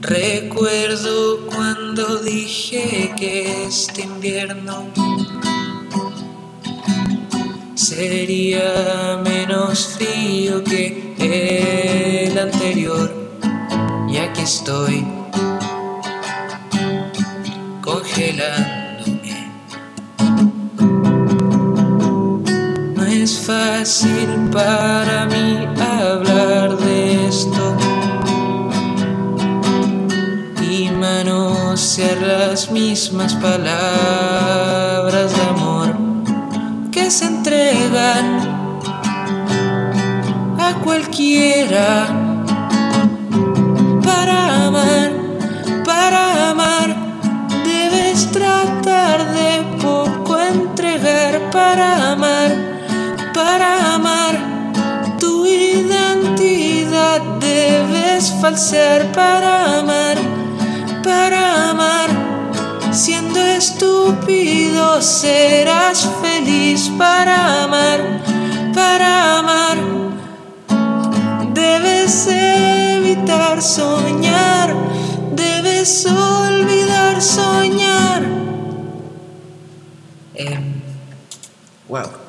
Recuerdo cuando dije que este invierno sería menos frío que el anterior. Y aquí estoy congelándome. Fácil para mí hablar de esto y manosear las mismas palabras de amor que se entregan a cualquiera para amar, para amar. Debes tratar de poco entregar para amar, para amar. Tu identidad debes falsear para amar, para amar. Siendo estúpido serás feliz para amar, para amar. Debes evitar soñar, debes olvidar soñar. Wow.